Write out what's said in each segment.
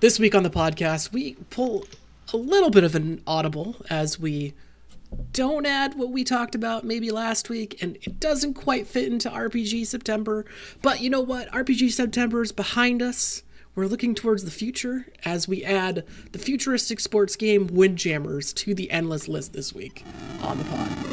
This week on the podcast, we pull a little bit of an audible as we don't add what we talked about maybe last week, and it doesn't quite fit into RPG September. But you know what? RPG September is behind us. We're looking towards the future as we add the futuristic sports game Windjammers to the endless list this week on the pod.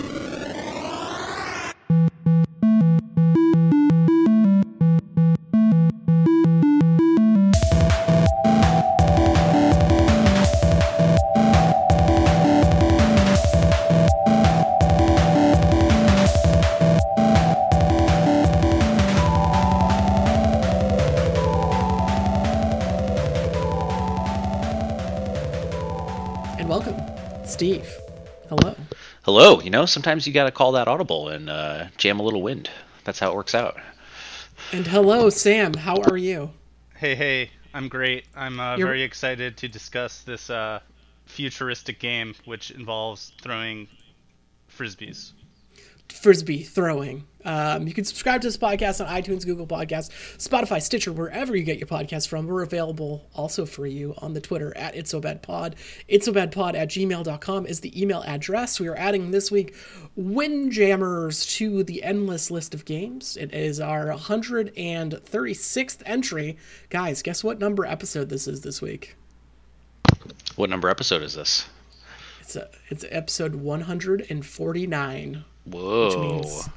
Hello. You know, sometimes you got to call that audible and uh, jam a little wind. That's how it works out. And hello, Sam. How are you? Hey, hey, I'm great. I'm uh, very excited to discuss this uh, futuristic game which involves throwing frisbees. Frisbee throwing. Um, you can subscribe to this podcast on iTunes, Google Podcasts, Spotify, Stitcher, wherever you get your podcasts from. We're available also for you on the Twitter at It's So Bad Pod. It's So Bad Pod at gmail.com is the email address. We are adding this week Windjammers to the endless list of games. It is our 136th entry. Guys, guess what number episode this is this week? What number episode is this? It's, a, it's episode 149. Whoa. means-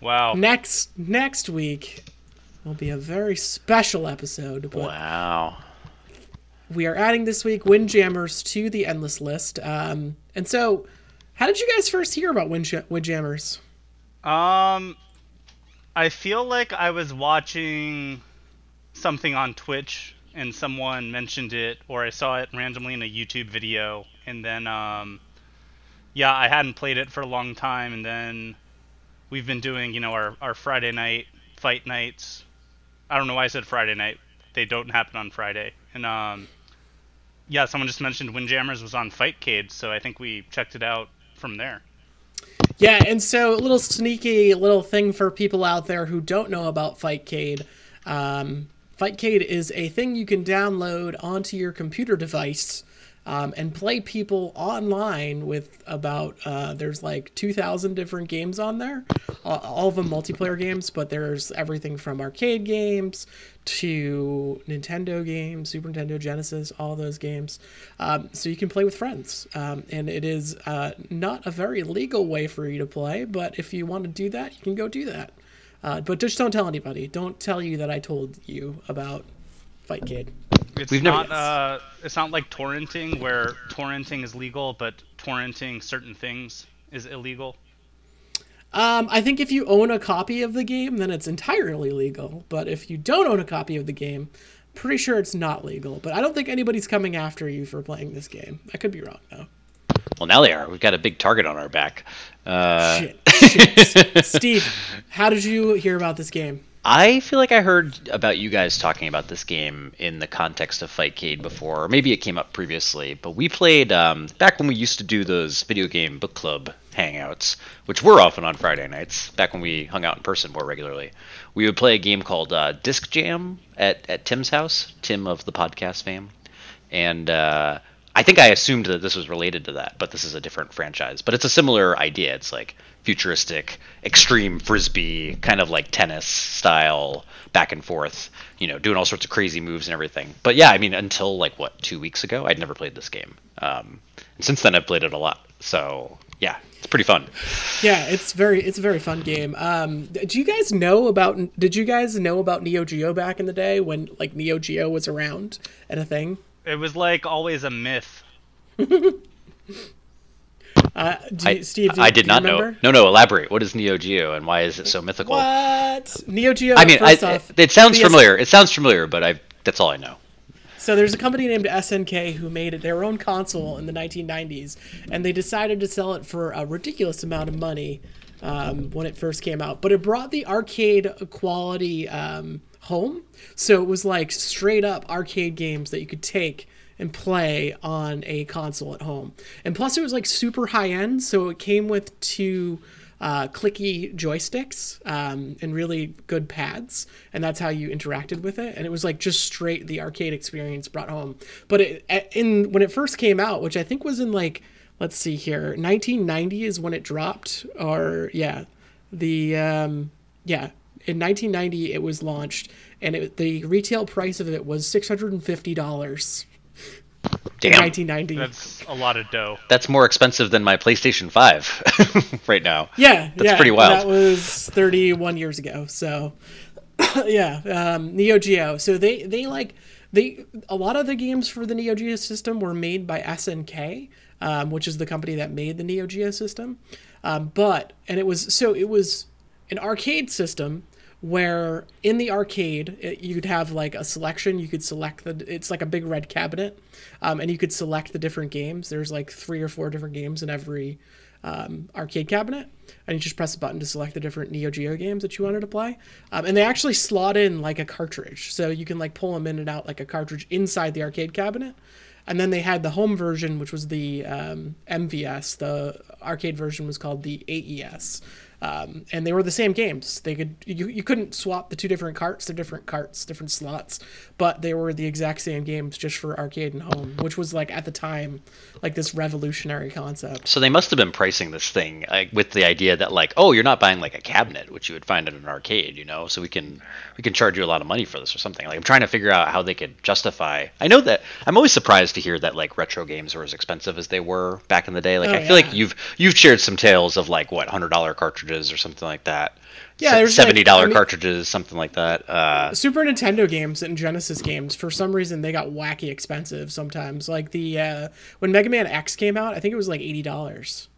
Wow. next next week will be a very special episode but Wow. we are adding this week windjammers to the endless list um, and so how did you guys first hear about Windja- windjammers Um, I feel like I was watching something on Twitch and someone mentioned it, or I saw it randomly in a YouTube video, and then um, yeah, I hadn't played it for a long time, and then we've been doing you know our our Friday night fight nights. I don't know why I said Friday night. They don't happen on Friday, and um, yeah, someone just mentioned Windjammers was on Fightcade, so I think we checked it out from there. yeah and so a little sneaky little thing for people out there who don't know about fightcade um, fightcade is a thing you can download onto your computer device um, and play people online with about uh, there's like 2000 different games on there. All, of them multiplayer games but there's everything from arcade games to nintendo games super nintendo genesis all those games. Um, so you can play with friends. Um, and it is uh, not a very legal way for you to play but if you want to do that you can go do that. Uh, but just don't tell anybody. Don't tell you that i told you about fightcade It's We've never- not uh, it's not like torrenting where torrenting is legal, but torrenting certain things is illegal. Um, I think if you own a copy of the game, then it's entirely legal. But if you don't own a copy of the game, pretty sure it's not legal. But I don't think anybody's coming after you for playing this game. I could be wrong though. Well, now they are. We've got a big target on our back. Uh, Shit. shit. Steve, how did you hear about this game? I feel like I heard about you guys talking about this game in the context of Fightcade before, or maybe it came up previously. But we played um, back when we used to do those video game book club hangouts, which were often on Friday nights. Back when we hung out in person more regularly, we would play a game called uh, Disc Jam at at Tim's house, Tim of the podcast fame, and. Uh, I think I assumed that this was related to that, but this is a different franchise. But it's a similar idea. It's like futuristic, extreme frisbee, kind of like tennis style, back and forth. You know, doing all sorts of crazy moves and everything. But yeah, I mean, until like what two weeks ago, I'd never played this game. Um, and since then, I've played it a lot. So yeah, it's pretty fun. Yeah, it's very it's a very fun game. Um, did you guys know about Did you guys know about Neo Geo back in the day when like Neo Geo was around and a thing? It was like always a myth. Uh, do you, I, Steve, do, I do did you not know. No, no. Elaborate. What is Neo Geo and why is it so mythical? What Neo Geo? I mean, I, off, it sounds PS familiar. It sounds familiar, but I that's all I know. So there's a company named SNK who made their own console in the 1990s, and they decided to sell it for a ridiculous amount of money um, when it first came out. But it brought the arcade quality um, home, so it was like straight up arcade games that you could take and play on a console at home. And plus, it was like super high end, so it came with two uh, clicky joysticks um, and really good pads, and that's how you interacted with it. And it was like just straight the arcade experience brought home. But it, in when it first came out, which I think was in like let's see here, 1990 is when it dropped, or yeah, the um, yeah in 1990 it was launched, and it, the retail price of it was six hundred and fifty dollars. Damn. 1990. That's a lot of dough. That's more expensive than my PlayStation 5 right now. Yeah, That's yeah, pretty wild. That was 31 years ago. So, yeah, um, Neo Geo. So they they like they a lot of the games for the Neo Geo system were made by SNK, um, which is the company that made the Neo Geo system. Um, but and it was so it was an arcade system where in the arcade it, you'd have like a selection. You could select the it's like a big red cabinet um, and you could select the different games. There's like three or four different games in every um, arcade cabinet and you just press a button to select the different neo geo games that you wanted to play. Um, and they actually slot in like a cartridge. So you can like pull them in and out like a cartridge inside the arcade cabinet. And then they had the home version which was the um, mvs the arcade version was called the aes um, and they were the same games. They could you, you couldn't swap the two different carts. They're different carts, different slots, but they were the exact same games just for arcade and home, which was like at the time like this revolutionary concept. So they must have been pricing this thing like, with the idea that like, oh, you're not buying like a cabinet, which you would find in an arcade, you know. So we can we can charge you a lot of money for this or something. Like I'm trying to figure out how they could justify. I know that I'm always surprised to hear that like retro games were as expensive as they were back in the day. Like Oh, I feel yeah. like you've you've shared some tales of like what hundred dollar cartridges or something like that. Yeah, Se- there's, seventy dollar I mean- cartridges, something like that. Uh, Super Nintendo games and Genesis games, for some reason, they got wacky expensive sometimes. Like the uh, when Mega Man X came out, I think it was like eighty dollars.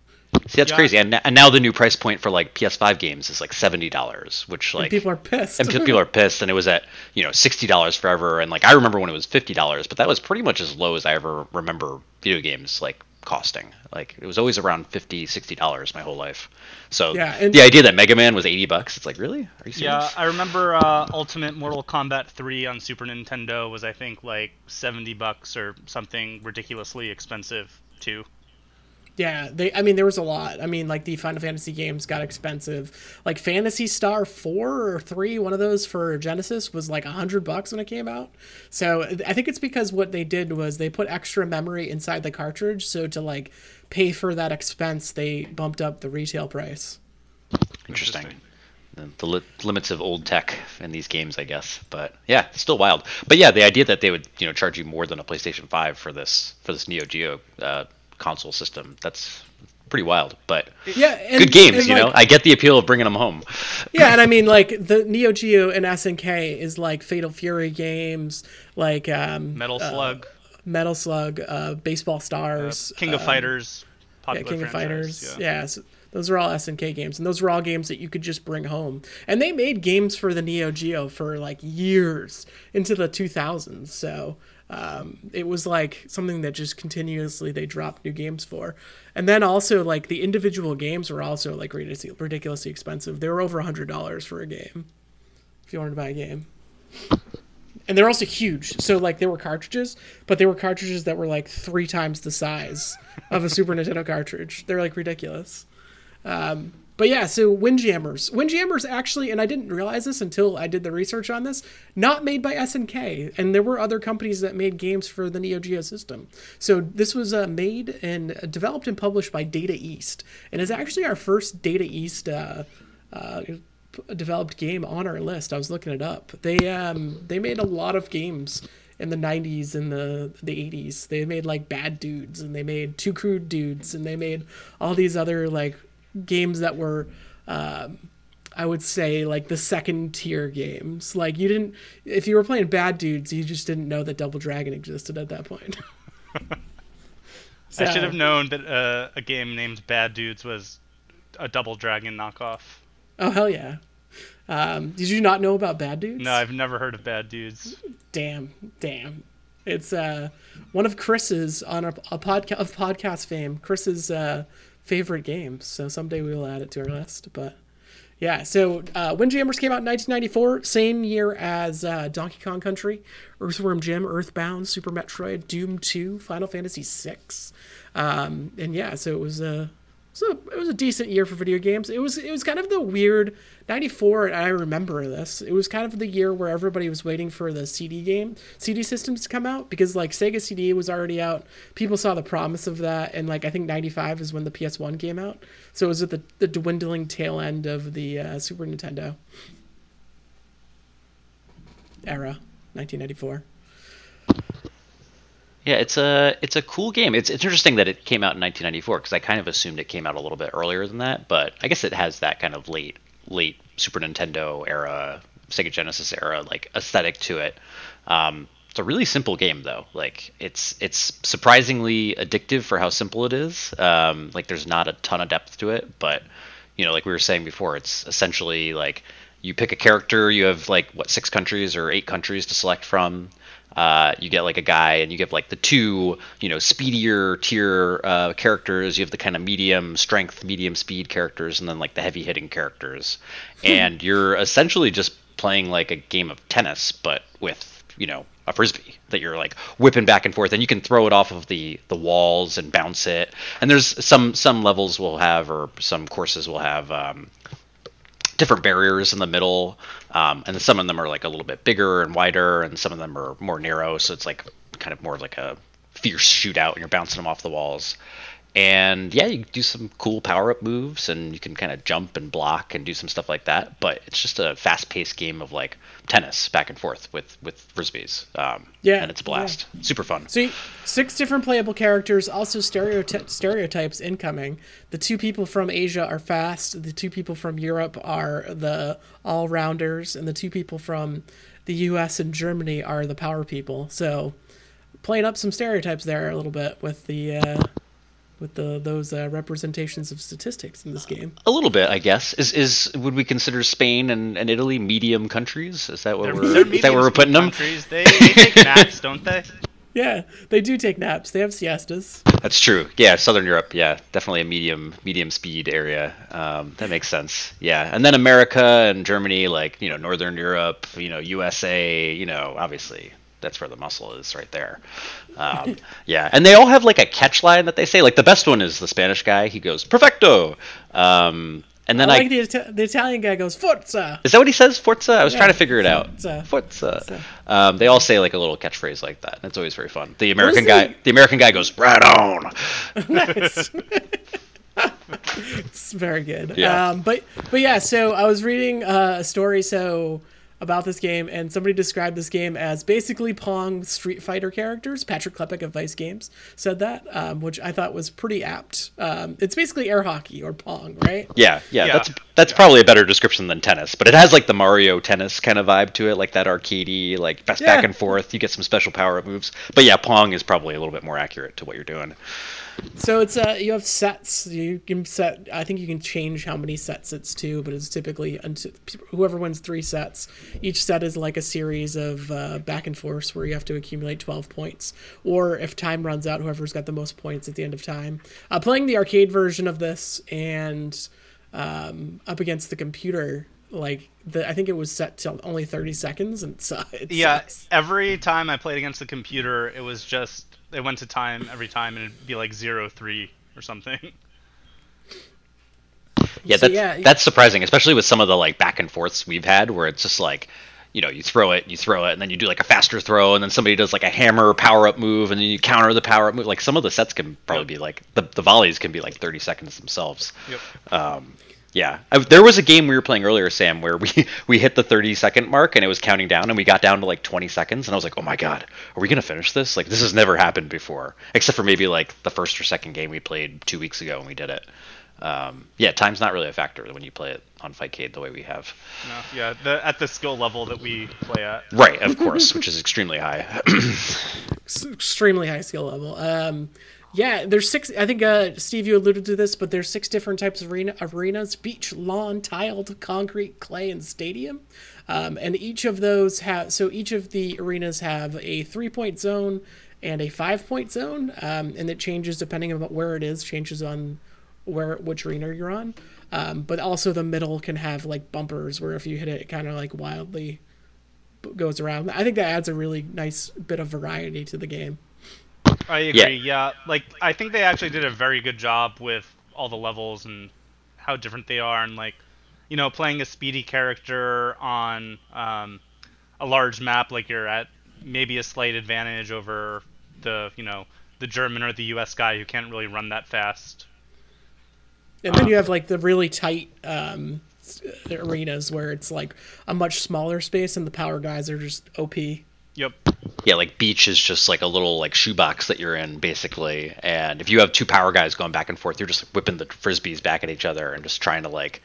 see, that's Yeah. crazy. And, and now the new price point for like PS5 games is like seventy dollars, which like People are pissed. and people are pissed and it was at you know $60 forever and like i remember when it was $50 but that was pretty much as low as i ever remember video games like costing. Like it was always around $50 $60 my whole life. So Yeah, and- the idea that mega man was 80 bucks it's like really? Are you serious? Yeah, I remember uh, Ultimate Mortal Kombat 3 on Super Nintendo was I think like 70 bucks or something ridiculously expensive too. Yeah, they. I mean, there was a lot. I mean, like the Final Fantasy games got expensive. Like Phantasy Star four or three, one of those for Genesis was like a hundred bucks when it came out. So I think it's because what they did was they put extra memory inside the cartridge. So to like pay for that expense, they bumped up the retail price. interesting. The, li- limits of old tech in these games i guess but yeah still wild but yeah the idea that they would you know charge you more than a playstation 5 for this for this neo geo uh, console system that's pretty wild but Yeah, and, good games and, you know i get the appeal of bringing them home yeah, and I mean, like the Neo Geo and SNK is like Fatal Fury games, like um, Metal Slug, Metal Slug, uh, Baseball uh, Stars, King of um, Fighters, yeah, popular King of Fighters. Yeah. Yeah, so those are all SNK games, and those were all games that you could just bring home. And they made games for the Neo Geo for like years into the 2000s. So um, it was like something that just continuously they dropped new games for. And then also like the individual games were also like ridiculously expensive. They were over a hundred dollars for a game if you wanted to buy a game. And they're also huge. So like they were cartridges, but they were cartridges that were like three times the size of a Super Nintendo cartridge. They're like ridiculous. Um, but yeah, so Windjammers. Windjammers actually, and I didn't realize this until I did the research on this, not made by SNK. And there were other companies that made games for the Neo Geo system. So this was uh, made and developed and published by Data East. And is actually our first Data East uh, uh, developed game on our list. I was looking it up. They um, they made a lot of games in the 90s and the the 80s. They made like Bad Dudes and they made Two Crude Dudes and they made all these other like games that were um, I would say like the second tier games. Like you didn't if you were playing Bad Dudes, you just didn't know that Double Dragon existed at that point. I should have known that uh, a game named Bad Dudes was a Double Dragon knockoff. Oh hell yeah. Um, did you not know about Bad Dudes? No, I've never heard of Bad Dudes. damn, damn. It's uh, one of Chris's on a, a podcast of podcast fame. Chris's uh, favorite games. So someday we will add it to our list. But yeah, so uh, Windjammers came out in 1994, same year as uh, Donkey Kong Country, Earthworm Jim, Earthbound, Super Metroid, Doom 2, Final Fantasy 6, um, and yeah, so it was a So it was a decent year for video games. It was it was kind of the weird '94. and I remember this. It was kind of the year where everybody was waiting for the CD game, CD systems to come out because like Sega CD was already out. People saw the promise of that, and like I think '95 is when the PS1 came out. So it was at the the dwindling tail end of the uh, Super Nintendo era, 1994. Yeah, it's a it's a cool game. It's it's interesting that it came out in 1994 because I kind of assumed it came out a little bit earlier than that, but I guess it has that kind of late late Super Nintendo era, Sega Genesis era like aesthetic to it. Um, it's a really simple game though. Like it's it's surprisingly addictive for how simple it is. Um, like there's not a ton of depth to it, but you know, like we were saying before, it's essentially like you pick a character, you have like what six countries or eight countries to select from. Uh, you get like a guy, and you get like the two, you know, speedier tier uh, characters. You have the kind of medium strength, medium speed characters, and then like the heavy hitting characters. and you're essentially just playing like a game of tennis, but with you know a frisbee that you're like whipping back and forth, and you can throw it off of the the walls and bounce it. And there's some some levels will have, or some courses will have. Um, different barriers in the middle, um, and some of them are like a little bit bigger and wider, and some of them are more narrow. So it's like kind of more like a fierce shootout, and you're bouncing them off the walls. And yeah, you do some cool power up moves, and you can kind of jump and block and do some stuff like that. But it's just a fast paced game of like tennis back and forth with with frisbees. Um, Yeah, and it's a blast, super fun. See, six different playable characters, also stereoty- stereotypes incoming. The two people from Asia are fast. The two people from Europe are the all rounders, and the two people from the U.S. and Germany are the power people. So playing up some stereotypes there a little bit with the uh, with the those uh, representations of statistics in this game. A little bit, I guess. Is is would we consider Spain and, and Italy medium countries? Is that what They're, we're they're that where we're putting them? countries. They, they take naps, don't they? Yeah, they do take naps. They have siestas. That's true. Yeah, Southern Europe. Yeah, definitely a medium medium speed area. Um, that makes sense. Yeah, and then America and Germany, like you know, Northern Europe, you know, USA. You know, obviously that's where the muscle is right there. Um, yeah, and they all have like a catch line that they say. Like the best one is the Spanish guy. He goes perfecto. Um, and then I I, the Ita- the Italian guy goes Forza. is that what he says? Forza. I was Yeah, trying to figure it out. Forza. Forza. Um, they all say like a little catchphrase like that. It's always very fun. The American the- guy. The American guy goes right on. nice. it's very good. Yeah. Um, but but yeah, so I was reading uh, a story so about this game, and somebody described this game as basically Pong Street Fighter characters. Patrick Klepek of Vice Games said that, um, which I thought was pretty apt. Um, it's basically air hockey or Pong, right? Yeah, yeah, Yeah. that's that's probably a better description than tennis, but it has like the Mario tennis kind of vibe to it, like that arcadey, like Yeah. back and forth. You get some special power up moves, but yeah, Pong is probably a little bit more accurate to what you're doing. So it's uh you have sets. You can set. I think you can change how many sets it's to, but it's typically until whoever wins three sets. Each set is like a series of uh, back and forth where you have to accumulate twelve points, or if time runs out, whoever's got the most points at the end of time. Uh, playing the arcade version of this and um, up against the computer, like the I think it was set to only thirty seconds, and so it Yeah, sucks. every time I played against the computer, it was just it went to time every time, and it'd be like zero three or something. Yeah, So, that's yeah, that's surprising, especially with some of the like back and forths we've had, where it's just like, you know, you throw it, you throw it, and then you do like a faster throw, and then somebody does like a hammer power up move, and then you counter the power up move. Like some of the sets can probably be like the the volleys can be like thirty seconds themselves. Yep. Um, yeah, I, there was a game we were playing earlier, Sam, where we we hit the thirty second mark and it was counting down, and we got down to like twenty seconds, and I was like, oh my god, are we gonna finish this? Like this has never happened before, except for maybe like the first or second game we played two weeks ago when we did it. Um, yeah, time's not really a factor when you play it on Fightcade the way we have. No, yeah, the, at the skill level that we play at. Right, of course, which is extremely high. Extremely high skill level. Um, yeah, there's six. I think uh, Steve, you alluded to this, but there's six different types of arena arenas: beach, lawn, tiled, concrete, clay, and stadium. Um, and each of those have so each of the arenas have a three point zone and a five point zone, um, and it changes depending on where it is. Changes on where which arena you're on. Um, but also the middle can have like bumpers where if you hit it, it kind of like wildly goes around. I think that adds a really nice bit of variety to the game. I agree. Yeah. like I think they actually did a very good job with all the levels and how different they are, and like, you know, playing a speedy character on um, a large map, like you're at maybe a slight advantage over the you know the German or the U.S. guy who can't really run that fast. And then you have like the really tight um, arenas where it's like a much smaller space, and the power guys are just OP. Yep. Yeah, like beach is just like a little like shoebox that you're in basically, and if you have two power guys going back and forth, you're just whipping the frisbees back at each other and just trying to like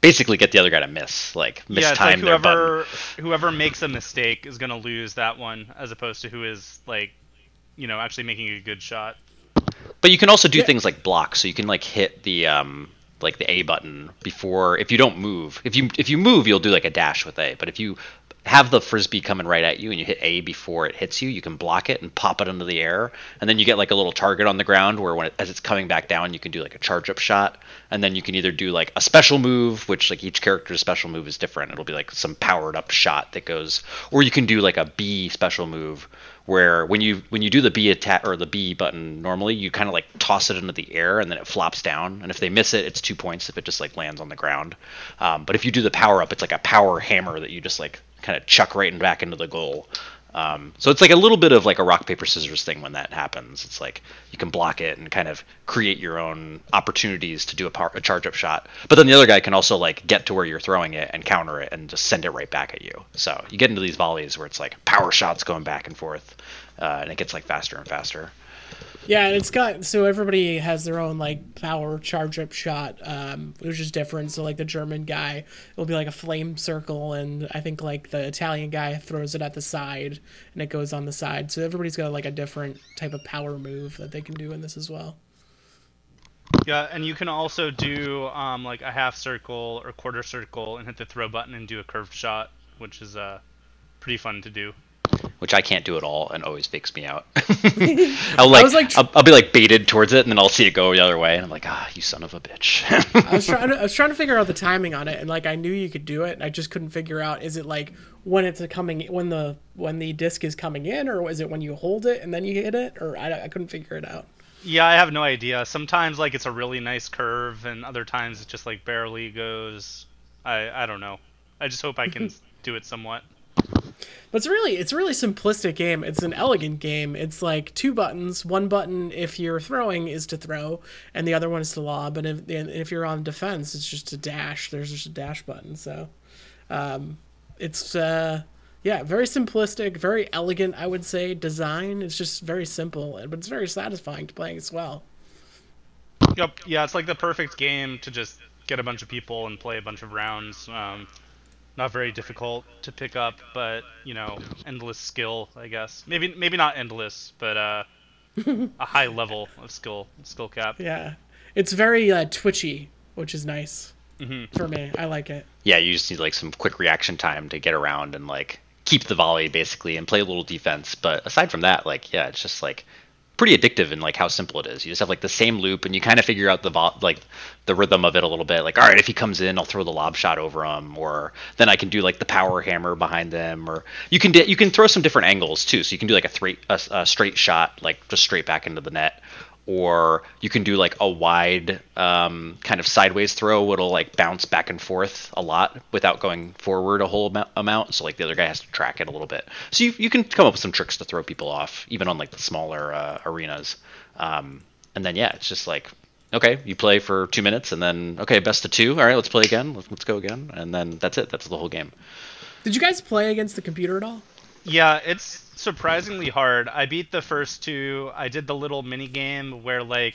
basically get the other guy to miss, like Yeah, time like mistime their button. whoever whoever makes a mistake is gonna lose that one, as opposed to who is like, you know, actually making a good shot. But you can also do Yeah. things like block, so you can like hit the um like the A button before if you don't move. If you if you move, you'll do like a dash with A. But if you have the frisbee coming right at you and you hit A before it hits you, you can block it and pop it into the air, and then you get like a little target on the ground where when it, as it's coming back down, you can do like a charge up shot, and then you can either do like a special move, which like each character's special move is different. It'll be like some powered up shot that goes, or you can do like a B special move where when you when you do the B attack or the B button normally, you kind of like toss it into the air and then it flops down. And if they miss it, it's two points if it just like lands on the ground. Um, but if you do the power up, it's like a power hammer that you just like kind of chuck right back into the goal. Um, so it's like a little bit of like a rock paper scissors thing when that happens. It's like you can block it and kind of create your own opportunities to do a, par- a charge up shot. But then the other guy can also like get to where you're throwing it and counter it and just send it right back at you. So you get into these volleys where it's like power shots going back and forth, uh, and it gets like faster and faster. Yeah, and it's got so everybody has their own like power charge up shot, um, which is different. So like the German guy will be like a flame circle, and I think like the Italian guy throws it at the side, and it goes on the side. So everybody's got like a different type of power move that they can do in this as well. Yeah, and you can also do um, like a half circle or quarter circle and hit the throw button and do a curved shot, which is uh, pretty fun to do. Which I can't do at all and always fakes me out. I'll like, was like tr- I'll, I'll be like baited towards it and then I'll see it go the other way and I'm like, ah, you son of a bitch. I was trying to, I was trying to figure out the timing on it, and like I knew you could do it, and I just couldn't figure out is it like when it's a coming when the when the disc is coming in, or is it when you hold it and then you hit it, or I, I couldn't figure it out. Yeah, I have no idea. Sometimes like it's a really nice curve, and other times it just like barely goes. I I don't know. I just hope I can do it somewhat. But it's really it's really simplistic game. It's an elegant game. It's like two buttons. One button if you're throwing is to throw, and the other one is to lob. And if and if you're on defense, it's just a dash. There's just a dash button. So, um, it's uh, yeah, very simplistic, very elegant. I would say design. It's just very simple, but it's very satisfying to play as well. Yep. Yeah, it's like the perfect game to just get a bunch of people and play a bunch of rounds. Um, not very difficult to pick up, but you know, endless skill, I guess. Maybe maybe not endless, but uh, a high level of skill skill cap. Yeah, it's very uh, twitchy, which is nice Mm-hmm. for me. I like it. yeah, you just need like some quick reaction time to get around and like keep the volley basically and play a little defense. But aside from that, like yeah, it's just like pretty addictive in like how simple it is. You just have like the same loop and you kind of figure out the vo- like the rhythm of it a little bit. Like all right, if he comes in, I'll throw the lob shot over him, or then I can do like the power hammer behind them, or you can di- you can throw some different angles too. So you can do like a three a, a straight shot like just straight back into the net. Or you can do like a wide um, kind of sideways throw. It'll like bounce back and forth a lot without going forward a whole amount. So like the other guy has to track it a little bit. So you, you can come up with some tricks to throw people off, even on like the smaller uh, arenas. Um, and then yeah, it's just like okay, you play for two minutes, and then okay, best of two. All right, let's play again. Let's, let's go again, and then that's it. That's the whole game. Did you guys play against the computer at all? Yeah, it's surprisingly hard. I beat the first two. I did the little mini game where like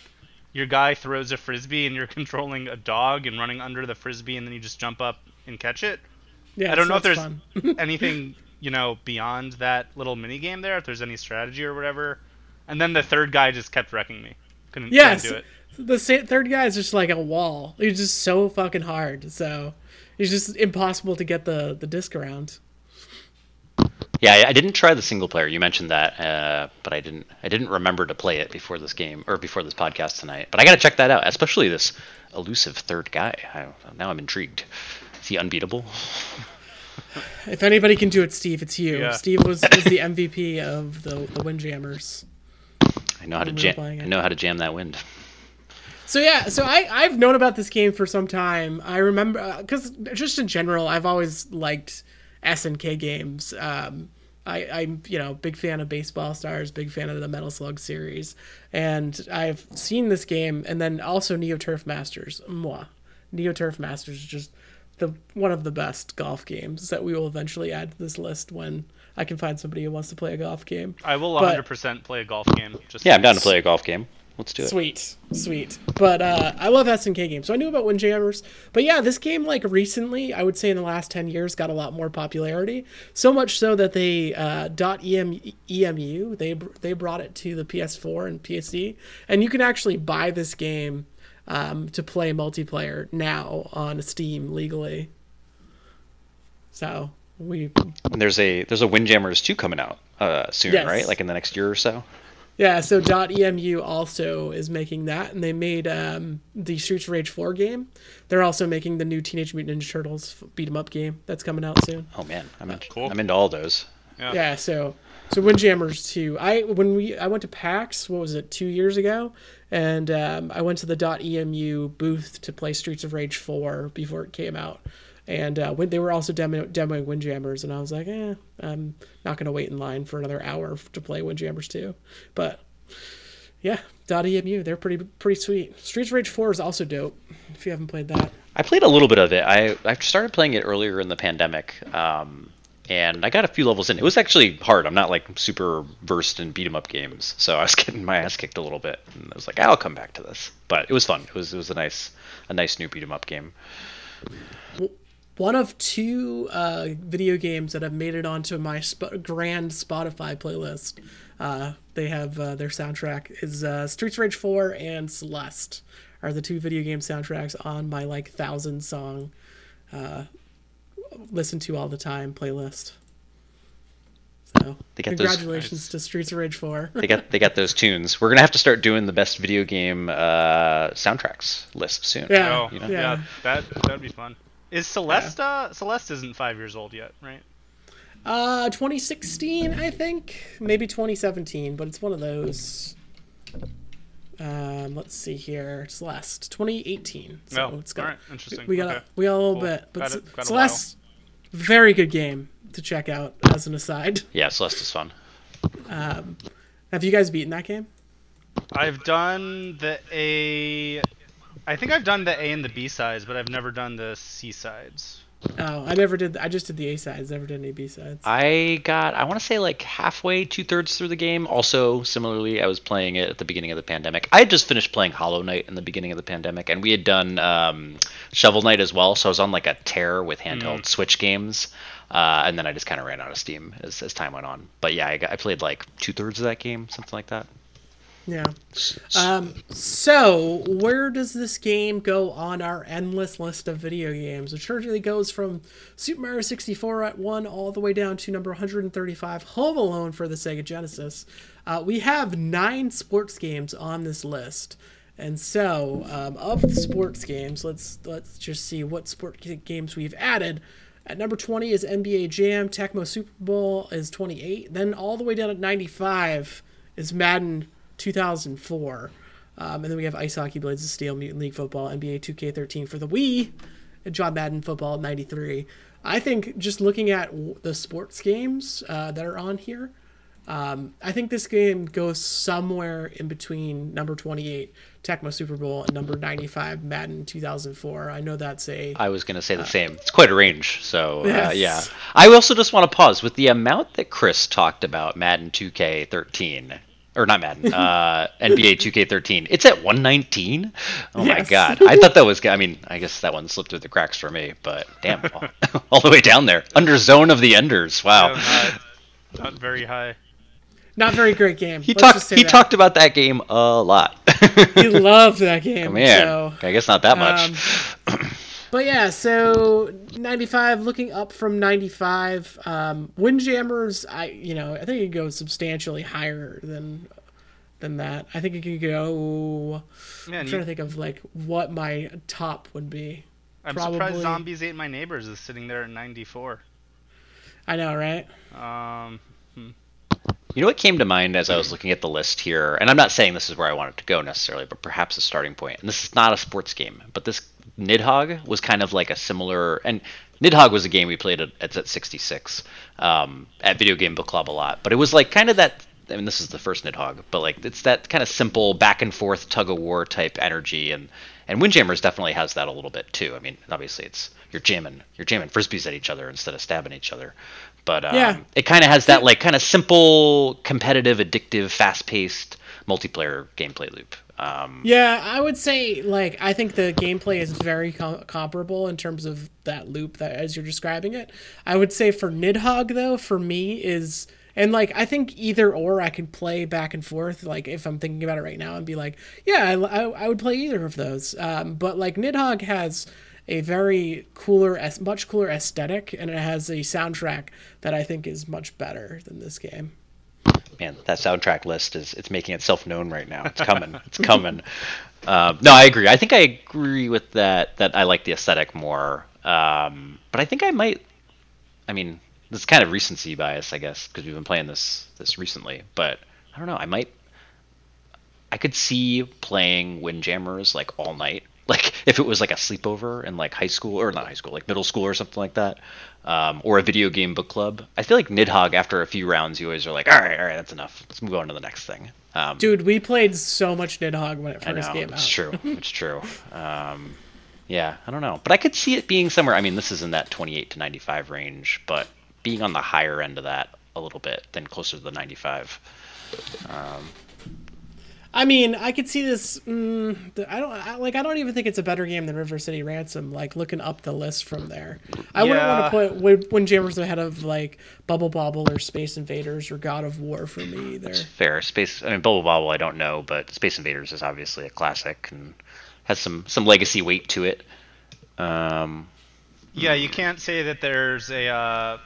your guy throws a frisbee and you're controlling a dog and running under the frisbee and then you just jump up and catch it. Yeah, I don't know if there's anything, you know, beyond that little mini game there, if there's any strategy or whatever. And then the third guy just kept wrecking me. Couldn't, Yes. couldn't do it. The sa- third guy is just like a wall. He's just so fucking hard. So it's just impossible to get the the disc around. Yeah, I, I didn't try the single player. You mentioned that, uh, but I didn't. I didn't remember to play it before this game or before this podcast tonight. But I got to check that out, especially this elusive third guy. I, now I'm intrigued. Is he unbeatable? If anybody can do it, Steve, it's you. Yeah. Steve was, was the MVP of the the Windjammers. I know how to jam. I know how to jam that wind. So yeah, so I I've known about this game for some time. I remember because just in general, I've always liked SNK games. Um, I, I'm you know big fan of Baseball Stars, big fan of the Metal Slug series, and I've seen this game, and then also Neo Turf Masters. Moi, Neo Turf Masters is just the one of the best golf games that we will eventually add to this list when I can find somebody who wants to play a golf game. I will But- 100% play a golf game. Just Yeah, I'm down to play a golf game. Let's do it. Sweet, sweet. But uh, I love SNK games, so I knew about Windjammers. But yeah, this game, like recently, I would say in the last ten years, got a lot more popularity. So much so that they uh, .em, EMU they they brought it to the PS4 and PC, and you can actually buy this game um, to play multiplayer now on Steam legally. So we And there's a there's a Windjammers 2 coming out uh, soon, Yes. right? Like in the next year or so. Yeah, so .emu also is making that, and they made um, the Streets of Rage 4 game. They're also making the new Teenage Mutant Ninja Turtles beat 'em up game that's coming out soon. Oh man, I'm in, Cool. I'm into all those. Yeah. Yeah, so so Windjammers 2. I when we I went to PAX, what was it, two years ago, and um, I went to the .emu booth to play Streets of Rage 4 before it came out. And uh, they were also demo, demoing Windjammers, and I was like, eh, I'm not going to wait in line for another hour to play Windjammers 2. But yeah, .emu, they're pretty pretty sweet. Streets of Rage 4 is also dope if you haven't played that. I played a little bit of it. I I started playing it earlier in the pandemic, um, and I got a few levels in. It was actually hard. I'm not like super versed in beat 'em up games, so I was getting my ass kicked a little bit. And I was like, I'll come back to this. But it was fun. It was it was a nice a nice new beat 'em up game. One of two uh, video games that have made it onto my sp- grand Spotify playlist. Uh, they have uh, their soundtrack is uh, Streets of Rage 4 and Celeste are the two video game soundtracks on my like thousand song uh, listen to all the time playlist. So They got those- congratulations to Streets of Rage 4. They got they got those tunes. We're gonna have to start doing the best video game uh, soundtracks list soon. Yeah. Oh, You know? yeah. Yeah. that that'd be fun. Is Celesta uh, Celeste isn't five years old yet, right? Uh, 2016, I think, maybe 2017, but it's one of those. Um, let's see here, Celeste, 2018. So Oh, it's got alright, interesting. we got Okay. a, we got a little Cool. bit, but Got Ce- it- got a Celeste, very good game to check out as an aside. Yeah, Celeste is fun. Um, have you guys beaten that game? I've done the A. I think I've done the A and the B sides, but I've never done the C sides. Oh, I never did. I just did the A sides, never did any B sides. I got I want to say like halfway, two thirds through the game. Also, similarly, I was playing it at the beginning of the pandemic. I had just finished playing Hollow Knight in the beginning of the pandemic, and we had done um, Shovel Knight as well. So I was on like a tear with handheld Switch games, uh, and then I just kind of ran out of steam as, as time went on. But yeah, I, got, I played like two thirds of that game, something like that. Yeah. Um, so, where does this game go on our endless list of video games? It usually goes from Super Mario 64 at 1 all the way down to number 135, Home Alone for the Sega Genesis. Uh, we have nine sports games on this list. And so, um, of the sports games, let's let's just see what sport games we've added. At number 20 is NBA Jam. Tecmo Super Bowl is 28. Then all the way down at 95 is Madden 2004. Um, and then we have Ice Hockey, Blades of Steel, Mutant League Football, NBA 2K13 for the Wii, and John Madden Football 93. I think just looking at w- the sports games uh, that are on here, um, I think this game goes somewhere in between number 28, Tecmo Super Bowl, and number 95, Madden 2004. I know that's a. I was gonna say the same. It's quite a range. So uh, yeah, I also just want to pause with the amount that Chris talked about Madden 2K13 or not Madden, uh, NBA 2K13. It's at 119. Oh my god! I thought that was. I mean, I guess that one slipped through the cracks for me, but damn, all, all the way down there, under Zone of the Enders. Wow. Yeah, not, not very high. Not very great game. He Let's talked. He that. talked about that game a lot. He loved that game. Man, So. I guess not that much. Um, But yeah, so 95 looking up from 95 um Windjammers I you know, I think it could go substantially higher than than that. I think it could go Man, I'm you, trying to think of like what my top would be. I'm probably- surprised Zombies Ate My Neighbors is sitting there at 94. I know, right? Um, You know what came to mind as I was looking at the list here, and I'm not saying this is where I want it to go necessarily, but perhaps a starting point. And this is not a sports game, but this Nidhogg was kind of like a similar. And Nidhogg was a game we played at, at 66 um, at Video Game Book Club a lot, but it was like kind of that. I mean, this is the first Nidhogg, but like it's that kind of simple back and forth tug of war type energy, and and Windjammers definitely has that a little bit too. I mean, obviously it's you're jamming you're jamming frisbees at each other instead of stabbing each other, but um, Yeah. it kind of has that like kind of simple, competitive, addictive, fast-paced multiplayer gameplay loop. Um, Yeah, I would say like I think the gameplay is very com- comparable in terms of that loop that as you're describing it. I would say for Nidhogg though, for me is and like I think either or I could play back and forth. Like if I'm thinking about it right now and be like, yeah, I, I, I would play either of those. Um, but like Nidhogg has a very cooler, much cooler aesthetic, and it has a soundtrack that I think is much better than this game. Man, that soundtrack list is it's making itself known right now. It's coming. it's coming. Um, no, I agree. I think I agree with that. That I like the aesthetic more. Um, but I think I might. I mean, this is kind of recency bias, I guess, because we've been playing this this recently. But I don't know. I might. I could see playing Windjammers like all night. Like if it was like a sleepover in like high school or not high school, like middle school or something like that, um, or a video game book club. I feel like Nidhogg after a few rounds, you always are like, all right, all right, that's enough. Let's move on to the next thing. Um, Dude, we played so much Nidhogg when it first know came out. it's true. It's true. Um, yeah, I don't know, but I could see it being somewhere. I mean, this is in that 28 to 95 range, but being on the higher end of that a little bit than closer to the 95. I mean, I could see this. Mm, I don't I, like. I don't even think it's a better game than River City Ransom. Like looking up the list from there, I wouldn't want to put Wind- Windjammers ahead of like Bubble Bobble or Space Invaders or God of War for me either. Fair space. I mean, Bubble Bobble, I don't know, but Space Invaders is obviously a classic and has some some legacy weight to it. Um, Yeah, you can't say that there's a uh,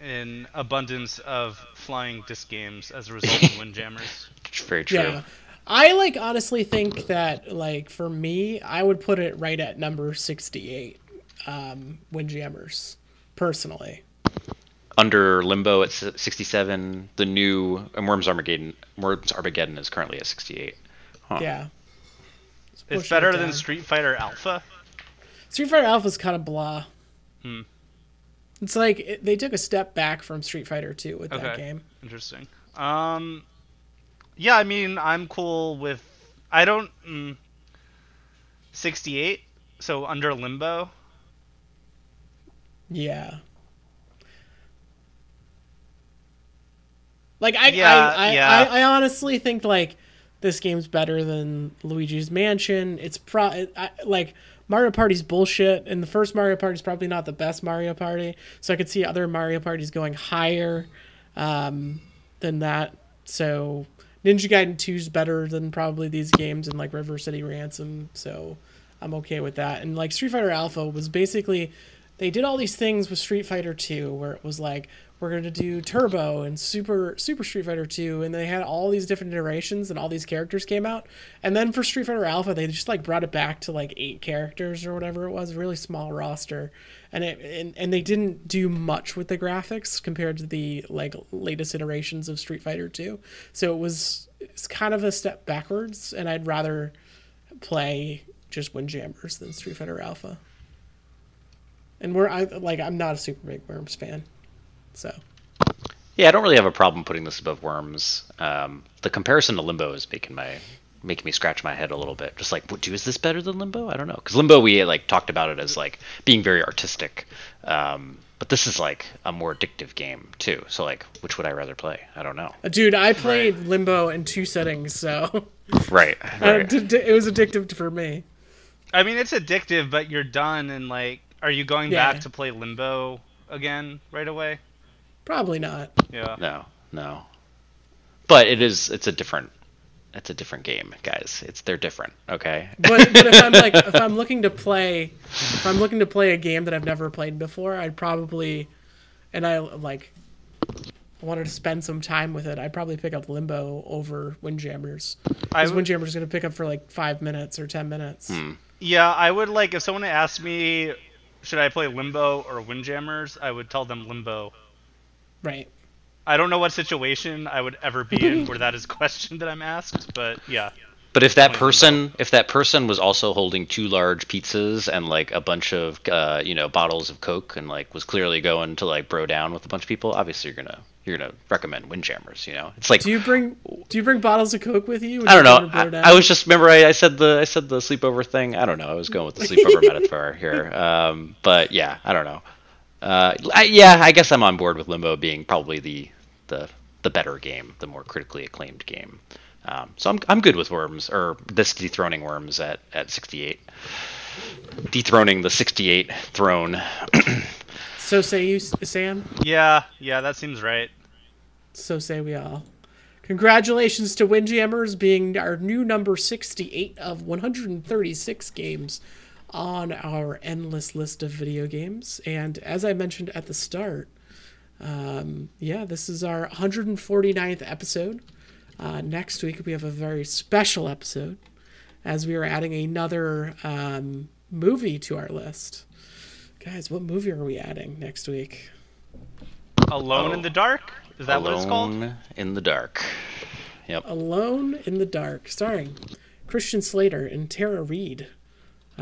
an abundance of flying disc games as a result of Windjammers. very true. Yeah. I like honestly think that like for me, I would put it right at number sixty-eight. Um, Windjammers, personally. Under Limbo at 67, the new and Worms Armageddon. Worms Armageddon is currently at 68. Huh. Yeah. It's pushing it better down. than Street Fighter Alpha. Street Fighter Alpha is kind of blah. Hmm. It's like it, they took a step back from Street Fighter 2 with that Okay. game. Interesting. Um, yeah, I mean, I'm cool with. I don't. Mm, 68, so under Limbo. Yeah. Like I, Yeah, I, I, yeah. I, I honestly think like this game's better than Luigi's Mansion. It's pro I, like Mario Party's bullshit, and the first Mario Party's probably not the best Mario Party. So I could see other Mario Parties going higher um, than that. So Ninja Gaiden 2 is better than probably these games and like River City Ransom. So I'm okay with that. And like Street Fighter Alpha was basically they did all these things with Street Fighter 2 where it was like we're going to do Turbo and Super Super Street Fighter 2 and they had all these different iterations and all these characters came out. And then for Street Fighter Alpha they just like brought it back to like 8 characters or whatever it was, really small roster. And it and, and they didn't do much with the graphics compared to the like latest iterations of Street Fighter 2. So it was it's kind of a step backwards and I'd rather play just Windjammers than Street Fighter Alpha. And we're I like I'm not a super big Worms fan, so Yeah, I don't really have a problem putting this above Worms. Um, the comparison to Limbo is making my making me scratch my head a little bit. Just like, what, is this better than Limbo? I don't know, because Limbo we like talked about it as like being very artistic, um, but this is like a more addictive game too. So like, which would I rather play? I don't know. Dude, I played Limbo in two settings, so Right, uh, right. d- d- it was addictive for me. I mean, it's addictive, but you're done, and like, are you going Yeah. back to play Limbo again right away? Probably not. Yeah. No, no. But it is. It's a different. It's a different game, guys. It's they're different. Okay. But, but if I'm like if I'm looking to play if I'm looking to play a game that I've never played before, I'd probably and I like wanted to spend some time with it, I'd probably pick up Limbo over Windjammers. Because w- Windjammers going to pick up for like five minutes or ten minutes. Hmm. Yeah, I would like if someone asked me, should I play Limbo or Windjammers? I would tell them Limbo. Right. I don't know what situation I would ever be in where that is a question that I'm asked, but yeah. But if that Twenty person, if that person was also holding two large pizzas and like a bunch of, uh, you know, bottles of Coke and like was clearly going to like bro down with a bunch of people, obviously you're gonna you're gonna recommend Windjammers. You know, it's like Do you bring do you bring bottles of Coke with you? I don't you know. to I, I was just remember I, I said the I said the sleepover thing. I don't know. I was going with the sleepover metaphor here. Um, but yeah, I don't know. Uh, I, yeah, I guess I'm on board with Limbo being probably the the the better game, the more critically acclaimed game. Um, so I'm I'm good with Worms or this dethroning Worms at at 68. Dethroning the 68 throne. So say you, Sam. Yeah, yeah, that seems right. So say we all. Congratulations to Windjammers being our new number 68 of 136 games on our endless list of video games. And as I mentioned at the start, um, yeah, this is our 149th episode. Uh, next week, we have a very special episode as we are adding another um, movie to our list. Guys, what movie are we adding next week? Alone Oh. in the Dark? Is that what it's called? Alone in the dark. Yep. Alone in the Dark, starring Christian Slater and Tara Reid.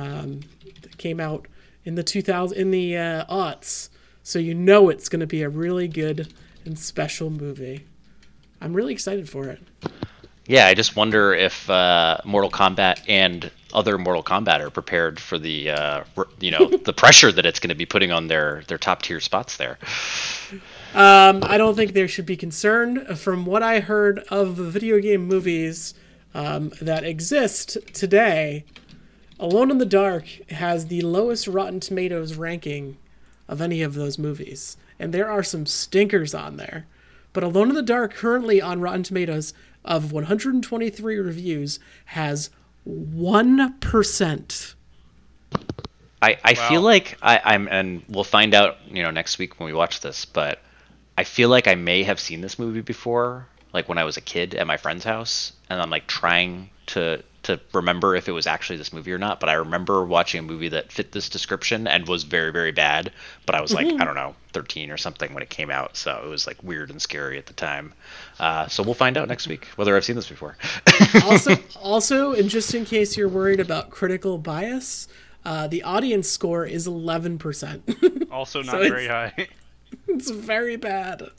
Um, it came out in the 2000 in the uh, aughts, so you know it's going to be a really good and special movie. I'm really excited for it. Yeah, I just wonder if uh, Mortal Kombat and other Mortal Kombat are prepared for the uh, you know the pressure that it's going to be putting on their their top tier spots there. Um, I don't think they should be concerned. From what I heard of the video game movies um, that exist today, Alone in the Dark has the lowest Rotten Tomatoes ranking of any of those movies. And there are some stinkers on there. But Alone in the Dark, currently on Rotten Tomatoes, of 123 reviews, has 1%. I, I feel like I, I'm and we'll find out you know next week when we watch this, but I feel like I may have seen this movie before, like when I was a kid at my friend's house, and I'm like trying to to remember if it was actually this movie or not. But I remember watching a movie that fit this description and was very very bad. But I was like I don't know 13 or something when it came out, so it was like weird and scary at the time. Uh, so we'll find out next week whether I've seen this before. also, also, and just in case you're worried about critical bias, uh, the audience score is 11%. Also not So it's- very high. it's very bad.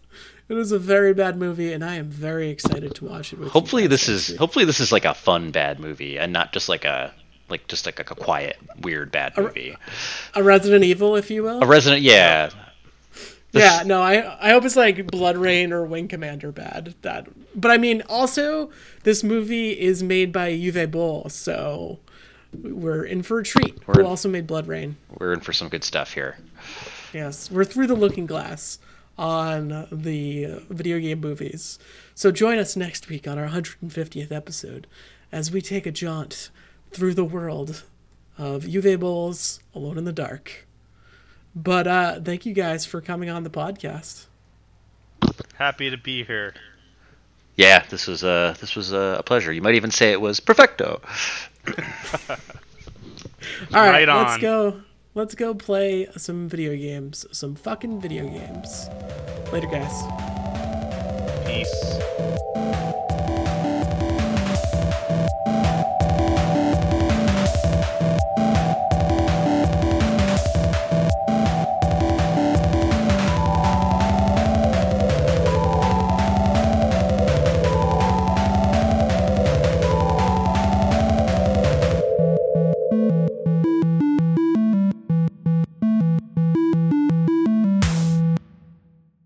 It is a very bad movie, and I am very excited to watch it with hopefully this is week. hopefully this is like a fun bad movie and not just like a like just like a, quiet weird bad movie a Resident Evil, if you will. a resident yeah This- yeah, no, I I hope it's like BloodRayne or Wing Commander bad. That, but I mean, also this movie is made by Uwe Boll, so we're in for a treat. We're Who in- also made BloodRayne? we're in for some good stuff here Yes, we're through the looking glass on the uh, video game movies. So join us next week on our 150th episode as we take a jaunt through the world of Uwe Boll's Alone in the Dark. But uh, thank you guys for coming on the podcast. Happy to be here. yeah this was a this was a, a pleasure you might even say it was perfecto All right, Right let's go. Let's go play some video games. Some fucking video games. Later, guys. Peace.